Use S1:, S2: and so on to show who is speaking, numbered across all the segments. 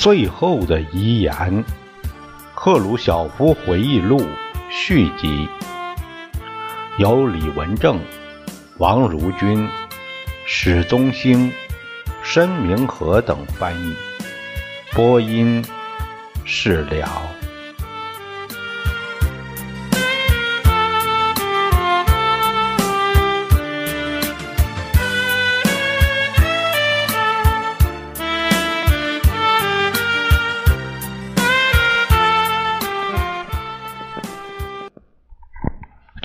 S1: 最后的遗言，《赫鲁晓夫回忆录》续集，由李文正、王如君、史宗兴、申明和等翻译，播音释了。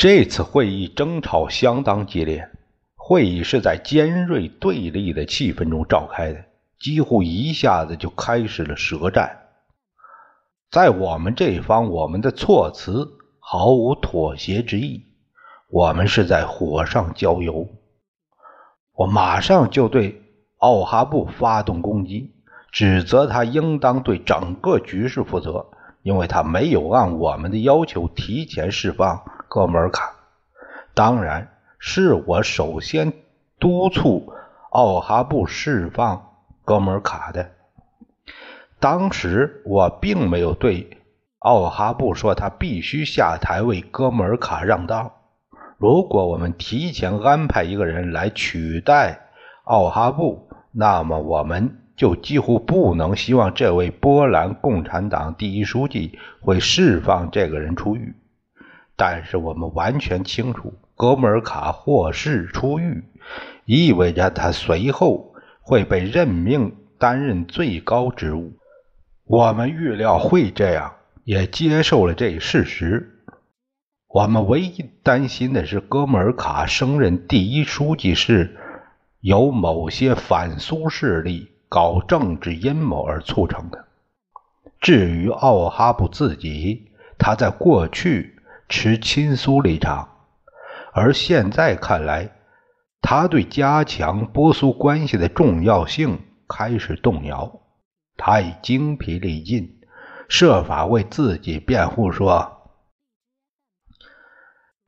S1: 这次会议争吵相当激烈，会议是在尖锐对立的气氛中召开的，几乎一下子就开始了舌战。在我们这方，我们的措辞毫无妥协之意，我们是在火上浇油。我马上就对奥哈布发动攻击，指责他应当对整个局势负责，因为他没有按我们的要求提前释放。哥们儿卡，当然是我首先督促奥哈布释放哥们儿卡的。当时我并没有对奥哈布说他必须下台为哥们儿卡让道。如果我们提前安排一个人来取代奥哈布，那么我们就几乎不能希望这位波兰共产党第一书记会释放这个人出狱。但是我们完全清楚，哥穆尔卡获释出狱，意味着他随后会被任命担任最高职务。我们预料会这样，也接受了这一事实。我们唯一担心的是，哥穆尔卡升任第一书记是由某些反苏势力搞政治阴谋而促成的。至于奥哈布自己，他在过去。持亲苏立场，而现在看来，他对加强波苏关系的重要性开始动摇。他已精疲力尽，设法为自己辩护说：“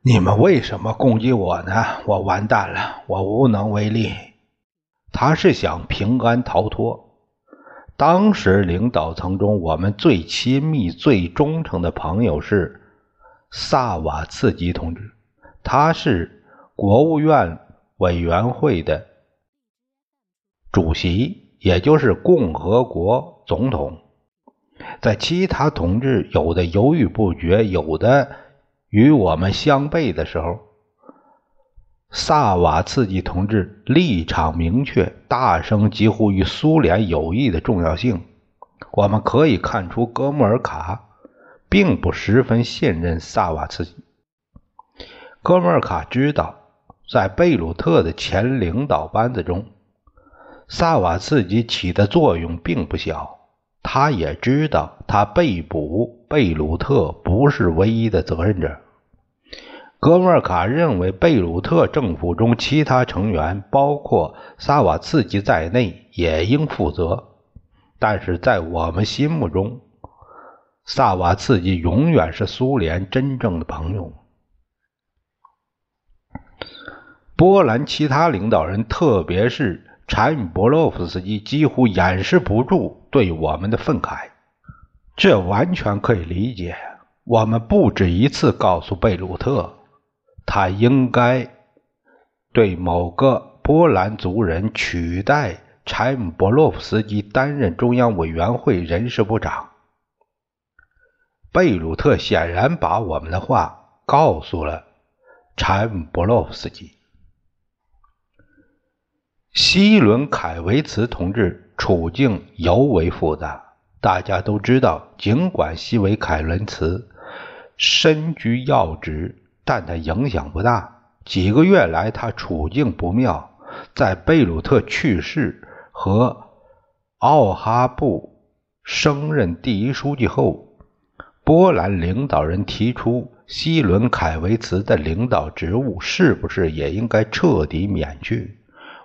S1: 你们为什么攻击我呢？我完蛋了，我无能为力。”他是想平安逃脱。当时领导层中，我们最亲密、最忠诚的朋友是。萨瓦茨基同志，他是国务院委员会的主席，也就是共和国总统。在其他同志有的犹豫不决，有的与我们相悖的时候，萨瓦茨基同志立场明确，大声疾呼与苏联友谊的重要性。我们可以看出，哥穆尔卡。并不十分信任萨瓦茨基。哥穆尔卡知道，在贝鲁特的前领导班子中，萨瓦茨基起的作用并不小。他也知道，他被捕贝鲁特不是唯一的责任者。哥穆尔卡认为，贝鲁特政府中其他成员，包括萨瓦茨基在内，也应负责。但是在我们心目中，萨瓦茨基永远是苏联真正的朋友。波兰其他领导人，特别是柴姆伯洛夫斯基，几乎掩饰不住对我们的愤慨。这完全可以理解。我们不止一次告诉贝鲁特，他应该对某个波兰族人取代柴姆伯洛夫斯基担任中央委员会人事部长。贝鲁特显然把我们的话告诉了柴姆伯洛夫斯基。西伦凯维茨同志处境尤为复杂。大家都知道，尽管西维凯伦茨身居要职，但他影响不大。几个月来，他处境不妙。在贝鲁特去世和奥哈布升任第一书记后。波兰领导人提出，西伦凯维茨的领导职务是不是也应该彻底免去？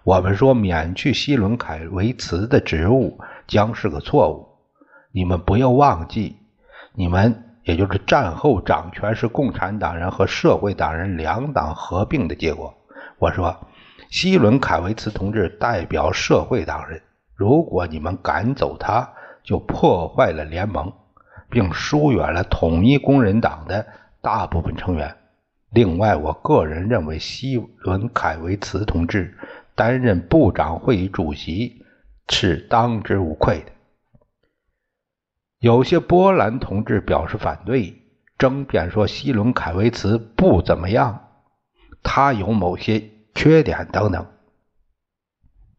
S1: 我们说，免去西伦凯维茨的职务将是个错误。你们不要忘记，你们也就是战后掌权是共产党人和社会党人两党合并的结果。我说，西伦凯维茨同志代表社会党人，如果你们赶走他，就破坏了联盟，并疏远了统一工人党的大部分成员。另外，我个人认为，西伦·凯维茨同志担任部长会议主席是当之无愧的。有些波兰同志表示反对，争辩说西伦·凯维茨不怎么样，他有某些缺点等等。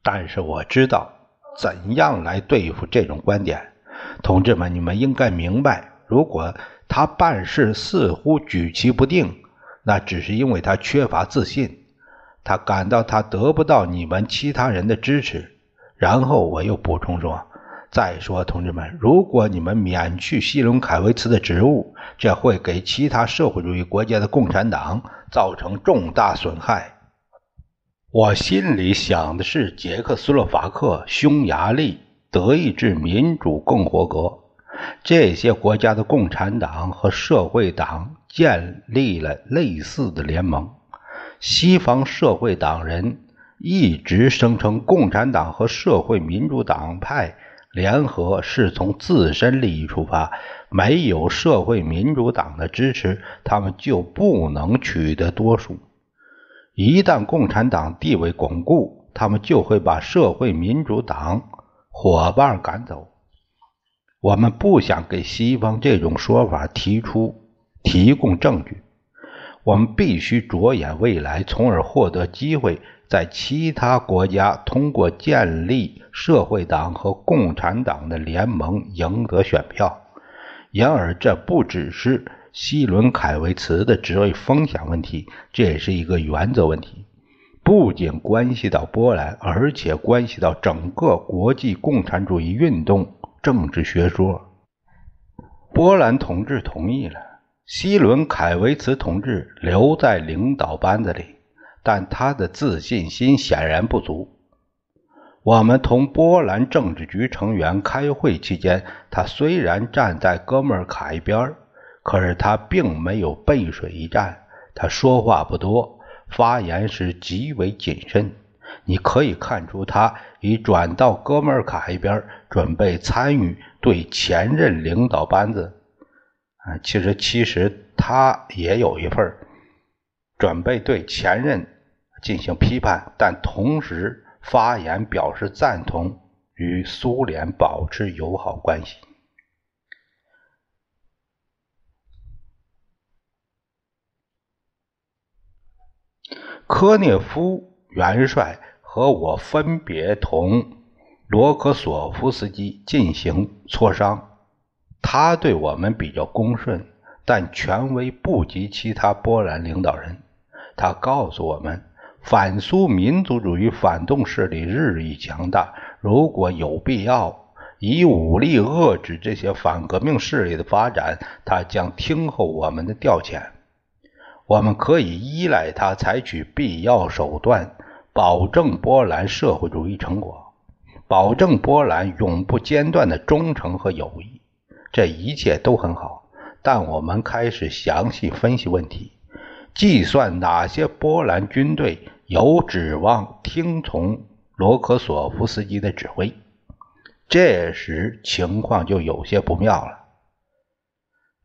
S1: 但是我知道怎样来对付这种观点，同志们，你们应该明白，如果他办事似乎举棋不定。那只是因为他缺乏自信，他感到他得不到你们其他人的支持。然后我又补充说：“再说，同志们，如果你们免去希伦·凯维茨的职务，这会给其他社会主义国家的共产党造成重大损害。”我心里想的是捷克斯洛伐克、匈牙利、德意志民主共和国这些国家的共产党和社会党。建立了类似的联盟。西方社会党人一直声称，共产党和社会民主党派联合是从自身利益出发，没有社会民主党的支持，他们就不能取得多数。一旦共产党地位巩固，他们就会把社会民主党伙伴赶走。我们不想给西方这种说法提出。提供证据，我们必须着眼未来，从而获得机会，在其他国家通过建立社会党和共产党的联盟赢得选票。然而，这不只是希伦·凯维茨的职位风险问题，这也是一个原则问题，不仅关系到波兰，而且关系到整个国际共产主义运动政治学说。波兰同志同意了。希伦·凯维茨同志留在领导班子里，但他的自信心显然不足。我们同波兰政治局成员开会期间，他虽然站在哥们儿卡一边，可是他并没有背水一战。他说话不多，发言时极为谨慎。你可以看出，他已转到哥们儿卡一边，准备参与对前任领导班子。啊，其实其实他也有一份准备对前任进行批判，但同时发言表示赞同与苏联保持友好关系。科涅夫元帅和我分别同罗科索夫斯基进行磋商。他对我们比较恭顺，但权威不及其他波兰领导人。他告诉我们，反苏民族主义反动势力日益强大，如果有必要以武力遏制这些反革命势力的发展，他将听候我们的调遣。我们可以依赖他采取必要手段，保证波兰社会主义成果，保证波兰永不间断的忠诚和友谊。这一切都很好，但我们开始详细分析问题，计算哪些波兰军队有指望听从罗科索夫斯基的指挥。这时情况就有些不妙了。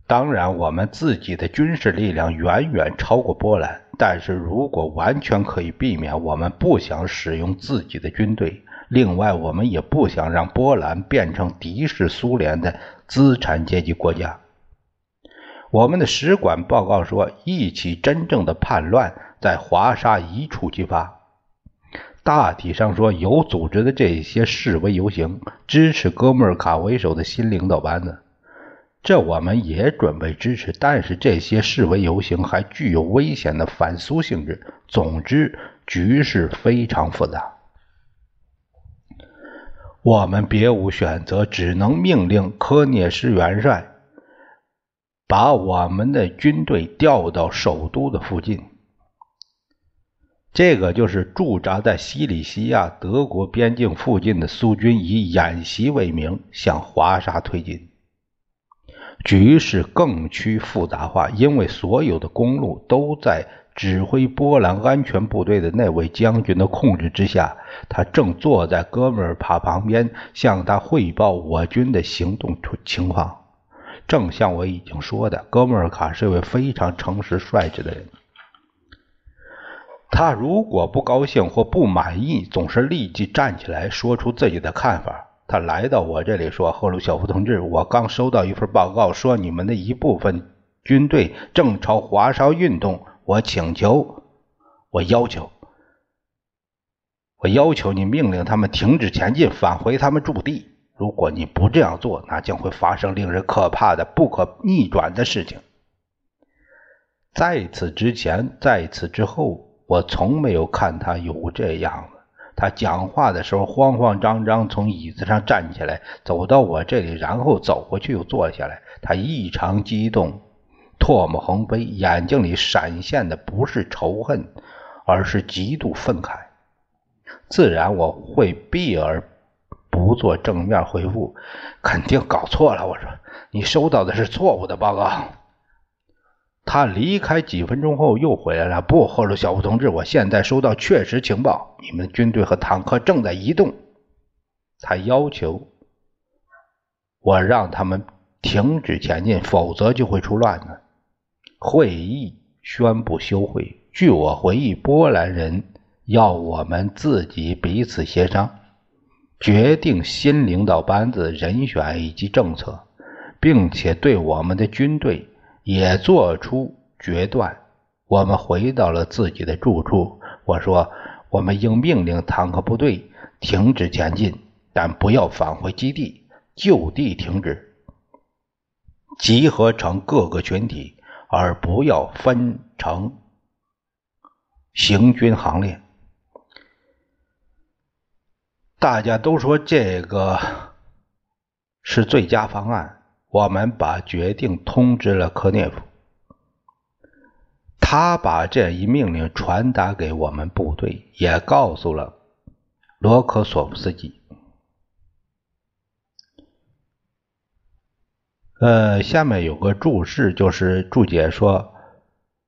S1: 当然，我们自己的军事力量远远超过波兰，但是如果完全可以避免，我们不想使用自己的军队。另外，我们也不想让波兰变成敌视苏联的。资产阶级国家，我们的使馆报告说，一起真正的叛乱在华沙一触即发。大体上说，有组织的这些示威游行支持哥穆尔卡为首的新领导班子，这我们也准备支持。但是这些示威游行还具有危险的反苏性质。总之，局势非常复杂。我们别无选择，只能命令科涅什元帅把我们的军队调到首都的附近。这个就是驻扎在西里西亚德国边境附近的苏军以演习为名向华沙推进。局势更趋复杂化，因为所有的公路都在指挥波兰安全部队的那位将军的控制之下，他正坐在哥们儿卡旁边，向他汇报我军的行动情况。正像我已经说的，哥们儿卡是一位非常诚实率直的人。他如果不高兴或不满意，总是立即站起来说出自己的看法。他来到我这里说：“赫鲁晓夫同志，我刚收到一份报告，说你们的一部分军队正朝华沙运动。我请求，我要求，我要求你命令他们停止前进，返回他们驻地。如果你不这样做，那将会发生令人可怕的、不可逆转的事情。在此之前，在此之后。”我从没有看他有这样。他讲话的时候慌慌张张，从椅子上站起来，走到我这里，然后走过去又坐下来。他异常激动，唾沫横飞，眼睛里闪现的不是仇恨，而是极度愤慨。自然我会避而不做正面回复。肯定搞错了，我说你收到的是错误的报告。他离开几分钟后又回来了。不，赫鲁晓夫同志，我现在收到确实情报，你们的军队和坦克正在移动。他要求我让他们停止前进，否则就会出乱子。会议宣布休会。据我回忆，波兰人要我们自己彼此协商，决定新领导班子人选以及政策，并且对我们的军队。也做出决断，我们回到了自己的住处。我说：“我们应命令坦克部队停止前进，但不要返回基地，就地停止，集合成各个群体，而不要分成行军行列。”大家都说这个是最佳方案。我们把决定通知了科涅夫，他把这一命令传达给我们部队，也告诉了罗科索夫斯基。呃，下面有个注释，就是注解说，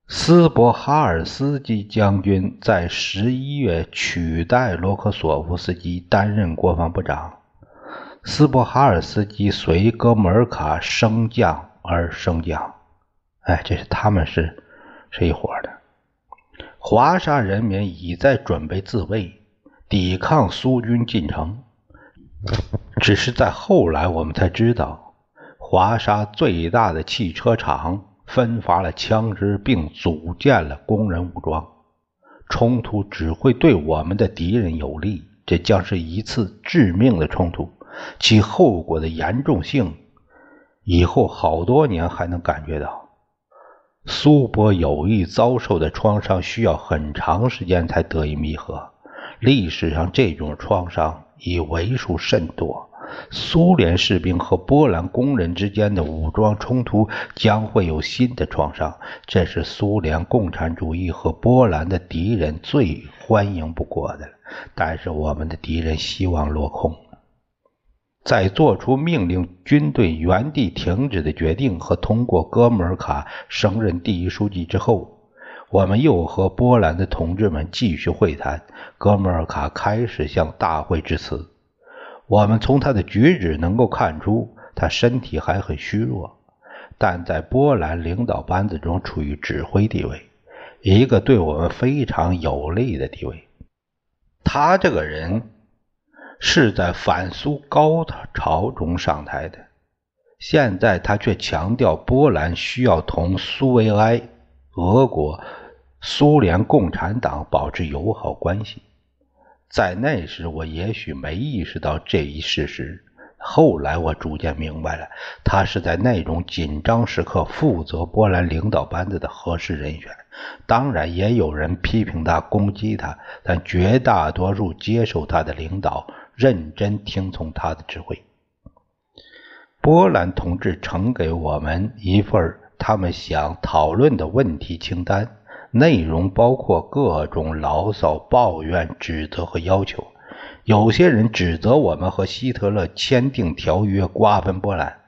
S1: 斯波哈尔斯基将军在十一月取代罗科索夫斯基担任国防部长。斯波哈尔斯基随哥穆尔卡升降而升降，哎，这是他们是是一伙的。华沙人民已在准备自卫，抵抗苏军进城。只是在后来，我们才知道，华沙最大的汽车厂分发了枪支，并组建了工人武装。冲突只会对我们的敌人有利，这将是一次致命的冲突。其后果的严重性，以后好多年还能感觉到。苏波友谊遭受的创伤需要很长时间才得以弥合。历史上这种创伤已为数甚多。苏联士兵和波兰工人之间的武装冲突将会有新的创伤，这是苏联共产主义和波兰的敌人最欢迎不过的。但是我们的敌人希望落空。在做出命令军队原地停止的决定和通过哥穆尔卡升任第一书记之后，我们又和波兰的同志们继续会谈。哥穆尔卡开始向大会致辞。我们从他的举止能够看出，他身体还很虚弱，但在波兰领导班子中处于指挥地位，一个对我们非常有利的地位。他这个人。是在反苏高潮中上台的，现在他却强调波兰需要同苏维埃、俄国、苏联共产党保持友好关系。在那时，我也许没意识到这一事实。后来，我逐渐明白了，他是在那种紧张时刻负责波兰领导班子的合适人选。当然，也有人批评他、攻击他，但绝大多数接受他的领导。认真听从他的指挥。波兰同志呈给我们一份他们想讨论的问题清单，内容包括各种牢骚、抱怨、指责和要求。有些人指责我们和希特勒签订条约，瓜分波兰，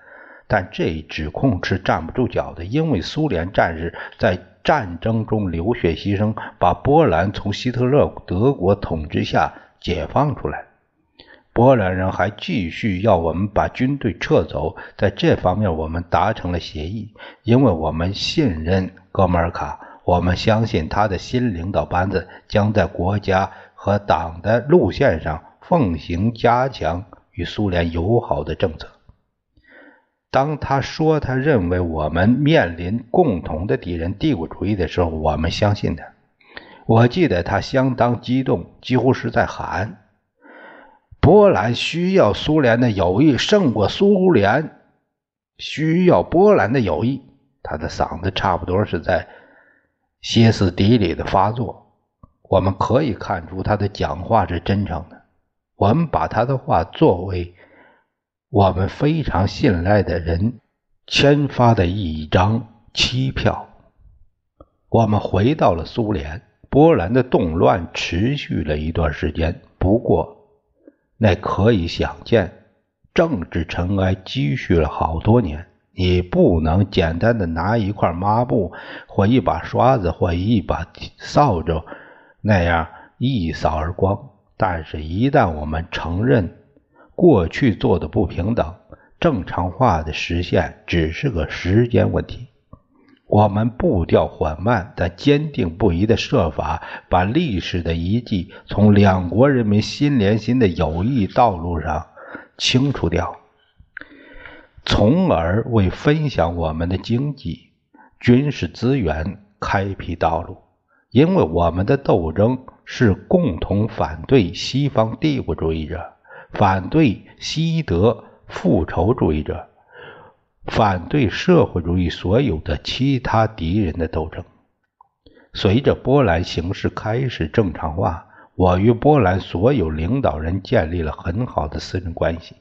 S1: 但这一指控是站不住脚的，因为苏联战士在战争中流血牺牲，把波兰从希特勒德国统治下解放出来。波兰人还继续要我们把军队撤走，在这方面我们达成了协议，因为我们信任哥莫尔卡，我们相信他的新领导班子将在国家和党的路线上奉行加强与苏联友好的政策。当他说他认为我们面临共同的敌人——帝国主义的时候，我们相信他。我记得他相当激动，几乎是在喊。波兰需要苏联的友谊胜过苏联需要波兰的友谊。他的嗓子差不多是在歇斯底里的发作。我们可以看出他的讲话是真诚的。我们把他的话作为我们非常信赖的人签发的一张期票。我们回到了苏联。波兰的动乱持续了一段时间，不过。那可以想见，政治尘埃积蓄了好多年，你不能简单的拿一块抹布或一把刷子或一把扫帚那样一扫而光。但是，一旦我们承认过去做的不平等，正常化的实现只是个时间问题。我们步调缓慢，但坚定不移的设法把历史的遗迹从两国人民心连心的友谊道路上清除掉，从而为分享我们的经济、军事资源开辟道路。因为我们的斗争是共同反对西方帝国主义者，反对西德复仇主义者。反对社会主义所有的其他敌人的斗争。随着波兰形势开始正常化，我与波兰所有领导人建立了很好的私人关系。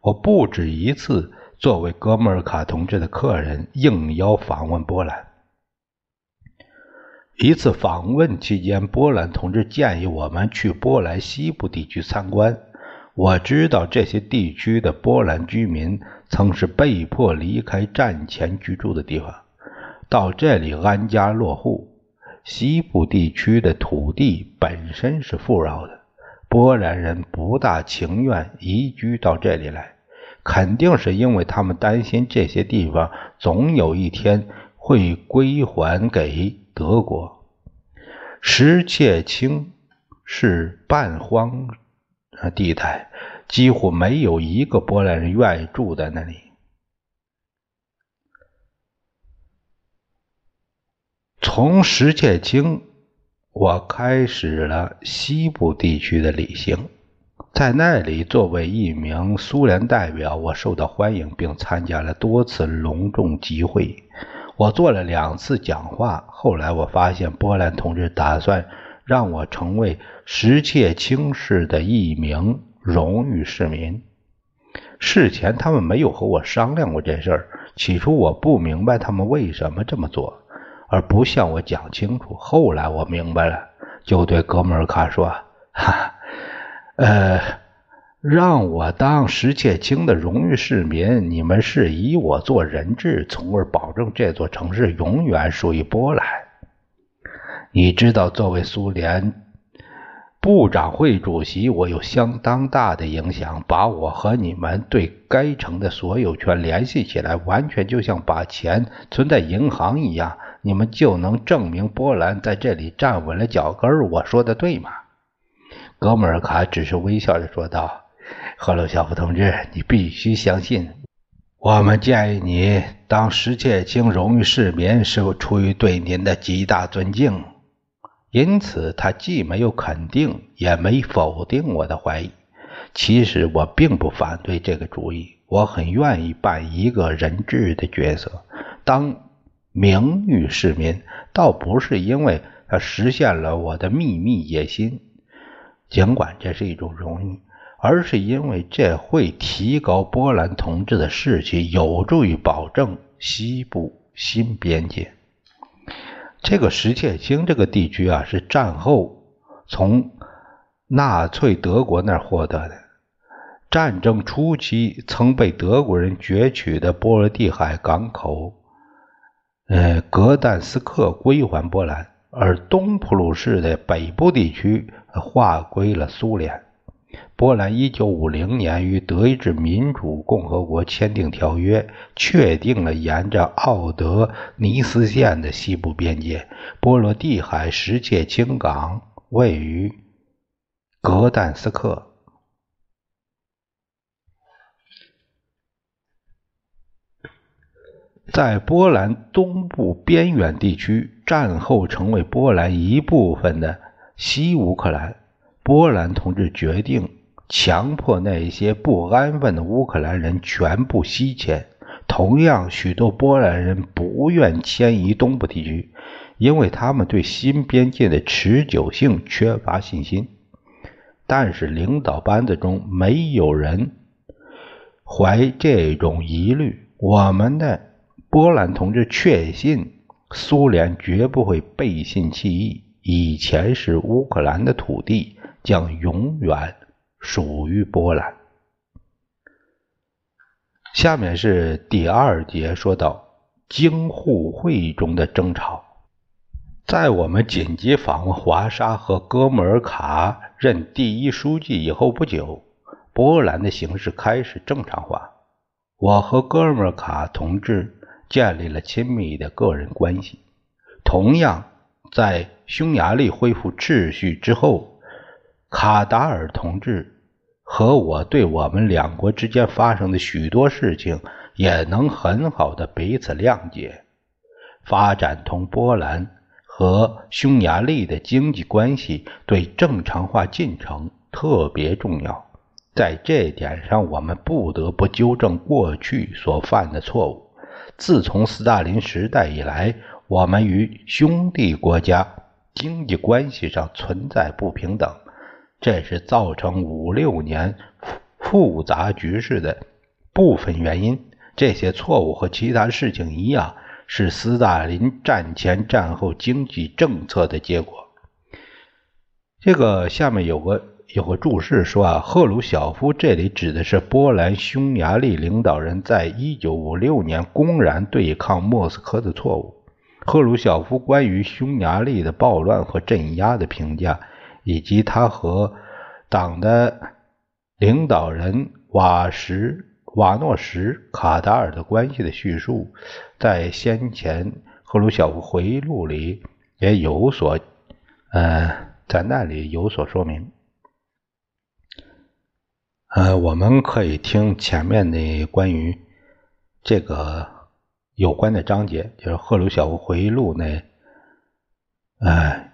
S1: 我不止一次作为哥们尔卡同志的客人应邀访问波兰。一次访问期间，波兰同志建议我们去波兰西部地区参观。我知道这些地区的波兰居民曾是被迫离开战前居住的地方，到这里安家落户。西部地区的土地本身是富饶的，波兰人不大情愿移居到这里来，肯定是因为他们担心这些地方总有一天会归还给德国。石切青是半荒。地带几乎没有一个波兰人愿意住在那里。从石切青，我开始了西部地区的旅行。在那里，作为一名苏联代表，我受到欢迎，并参加了多次隆重集会。我做了两次讲话。后来，我发现波兰同志打算。让我成为石切青市的一名荣誉市民。事前他们没有和我商量过这事儿。起初我不明白他们为什么这么做，而不向我讲清楚。后来我明白了，就对哥们尔卡说：“哈，呃，让我当石切青的荣誉市民，你们是以我做人质，从而保证这座城市永远属于波兰。”你知道，作为苏联部长会主席，我有相当大的影响。把我和你们对该城的所有权联系起来，完全就像把钱存在银行一样，你们就能证明波兰在这里站稳了脚跟。我说的对吗？格莫尔卡只是微笑着说道：“赫鲁晓夫同志，你必须相信，我们建议你当世界青荣誉市民，是出于对您的极大尊敬。”因此，他既没有肯定，也没否定我的怀疑。其实，我并不反对这个主意，我很愿意扮一个人质的角色，当名誉市民，倒不是因为他实现了我的秘密野心，尽管这是一种荣誉，而是因为这会提高波兰同志的士气，有助于保证西部新边界。这个石切青这个地区啊，是战后从纳粹德国那儿获得的。战争初期曾被德国人攫取的波罗的海港口，呃，格但斯克归还波兰，而东普鲁士的北部地区划归了苏联。波兰一九五零年与德意志民主共和国签订条约，确定了沿着奥德尼斯线的西部边界。波罗的海十界青港位于格但斯克。在波兰东部边远地区，战后成为波兰一部分的西乌克兰，波兰同志决定强迫那些不安分的乌克兰人全部西迁。同样，许多波兰人不愿迁移东部地区，因为他们对新边界的持久性缺乏信心。但是，领导班子中没有人怀这种疑虑。我们的。波兰同志确信，苏联绝不会背信弃义。以前是乌克兰的土地，将永远属于波兰。下面是第二节，说到京沪会议中的争吵。在我们紧急访问华沙和哥穆尔卡任第一书记以后不久，波兰的形势开始正常化。我和哥穆尔卡同志。建立了亲密的个人关系。同样，在匈牙利恢复秩序之后，卡达尔同志和我对我们两国之间发生的许多事情也能很好的彼此谅解。发展同波兰和匈牙利的经济关系对正常化进程特别重要。在这点上，我们不得不纠正过去所犯的错误。自从斯大林时代以来，我们与兄弟国家经济关系上存在不平等，这是造成五六年复杂局势的部分原因。这些错误和其他事情一样，是斯大林战前战后经济政策的结果。这个下面有个。有个注释说啊，赫鲁晓夫这里指的是波兰匈牙利领导人在一九五六年公然对抗莫斯科的错误。赫鲁晓夫关于匈牙利的暴乱和镇压的评价，以及他和党的领导人瓦什瓦诺什卡达尔的关系的叙述，在先前赫鲁晓夫回忆录里也有所，呃，在那里有所说明。呃，我们可以听前面的关于这个有关的章节，就是赫鲁晓夫回忆录那，呃，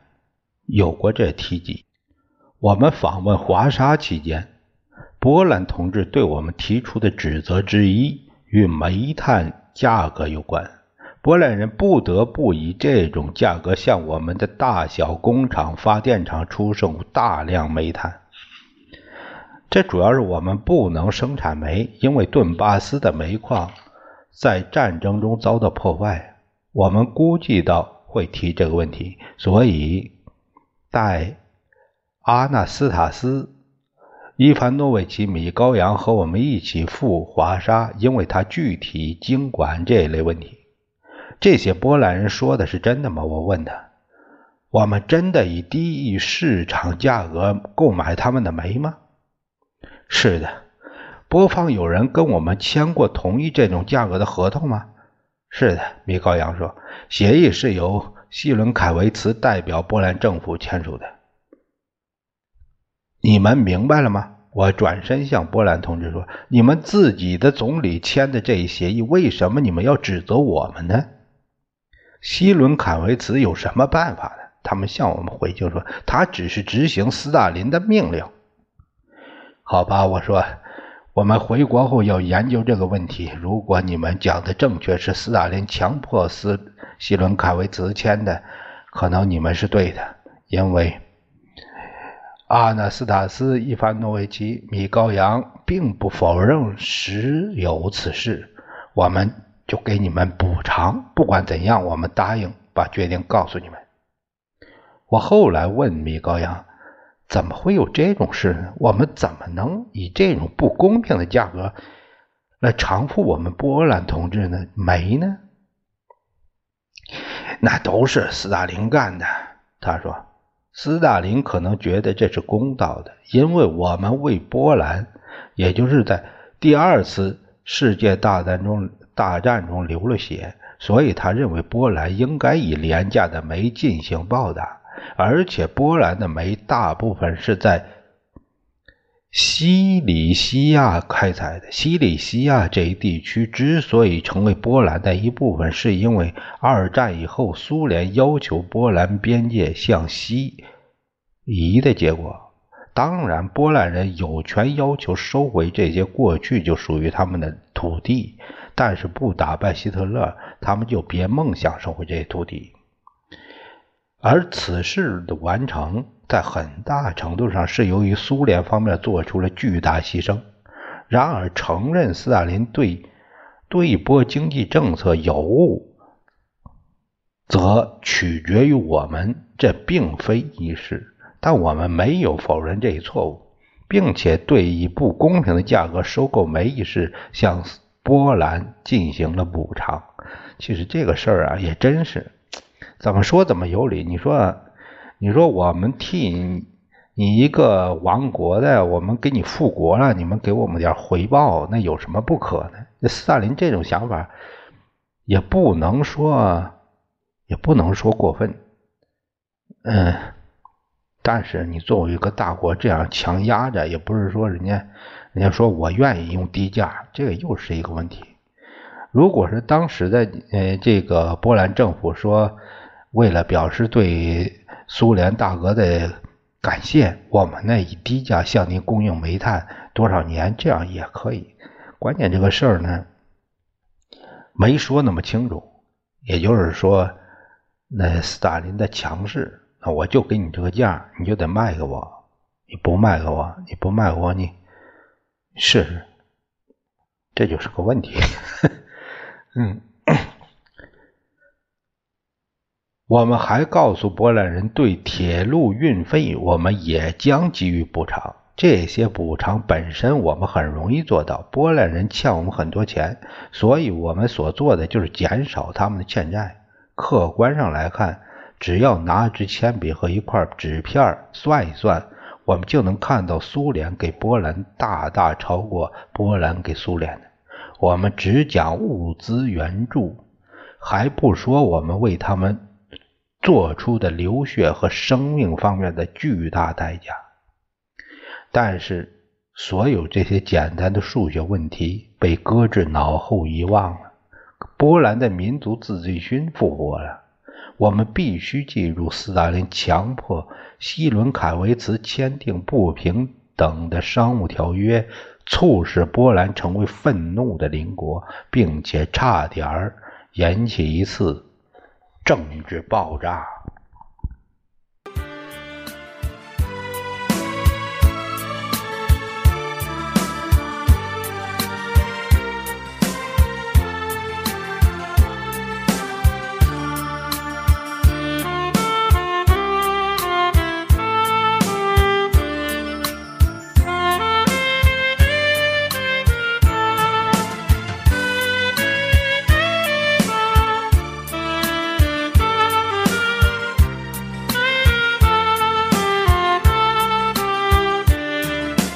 S1: 有过这提及。我们访问华沙期间，波兰同志对我们提出的指责之一与煤炭价格有关。波兰人不得不以这种价格向我们的大小工厂、发电厂出售大量煤炭。这主要是我们不能生产煤，因为顿巴斯的煤矿在战争中遭到破坏。我们估计到会提这个问题，所以带阿纳斯塔斯、伊凡诺维奇、米高扬和我们一起赴华沙，因为他具体经管这一类问题。这些波兰人说的是真的吗？我问他：我们真的以低于市场价格购买他们的煤吗？是的，波方有人跟我们签过同意这种价格的合同吗？是的，米高扬说，协议是由希伦凯维茨代表波兰政府签署的。你们明白了吗？我转身向波兰同志说：“你们自己的总理签的这一协议，为什么你们要指责我们呢？”西伦坎维茨有什么办法呢？他们向我们回敬说：“他只是执行斯大林的命令。”好吧，我说，我们回国后要研究这个问题。如果你们讲的正确，是斯大林强迫斯西伦坎维茨签的，可能你们是对的，因为阿纳斯塔斯伊凡诺维奇米高扬并不否认实有此事，我们就给你们补偿。不管怎样，我们答应把决定告诉你们。我后来问米高扬。怎么会有这种事呢？我们怎么能以这种不公平的价格来偿付我们波兰同志呢？煤呢？那都是斯大林干的。他说，斯大林可能觉得这是公道的，因为我们为波兰，也就是在第二次世界大战中大战中流了血，所以他认为波兰应该以廉价的煤进行报答，而且波兰的煤大部分是在。西里西亚开采的西里西亚这一地区之所以成为波兰的一部分，是因为二战以后苏联要求波兰边界向西移的结果。当然，波兰人有权要求收回这些过去就属于他们的土地，但是不打败希特勒，他们就别梦想收回这些土地。而此事的完成。在很大程度上是由于苏联方面做出了巨大牺牲。然而，承认斯大林对对波经济政策有误，则取决于我们，这并非易事。但我们没有否认这一错误，并且对以不公平的价格收购煤一事向波兰进行了补偿。其实这个事儿啊，也真是怎么说怎么有理。你说？你说我们替你你一个亡国的，我们给你复国了，你们给我们点回报，那有什么不可呢？那斯大林这种想法也不能说也不能说过分，嗯，但是你作为一个大国这样强压着，也不是说人家人家说我愿意用低价，这个又是一个问题。如果是当时的呃这个波兰政府说为了表示对。苏联大哥的感谢，我们呢以低价向您供应煤炭多少年，这样也可以。关键这个事儿呢没说那么清楚，也就是说，那斯大林的强势，那我就给你这个价，你就得卖给我。你不卖给我，你不卖给我，你试试，这就是个问题。嗯。我们还告诉波兰人，对铁路运费，我们也将给予补偿。这些补偿本身我们很容易做到。波兰人欠我们很多钱，所以我们所做的就是减少他们的欠债。客观上来看，只要拿支铅笔和一块纸片算一算，我们就能看到苏联给波兰大大超过波兰给苏联的。我们只讲物资援助，还不说我们为他们。做出的流血和生命方面的巨大代价，但是所有这些简单的数学问题被搁置脑后遗忘了。波兰的民族自尊心复活了。我们必须记住，斯大林强迫希伦凯维茨签订不平等的商务条约，促使波兰成为愤怒的邻国，并且差点儿引起一次。政治爆炸。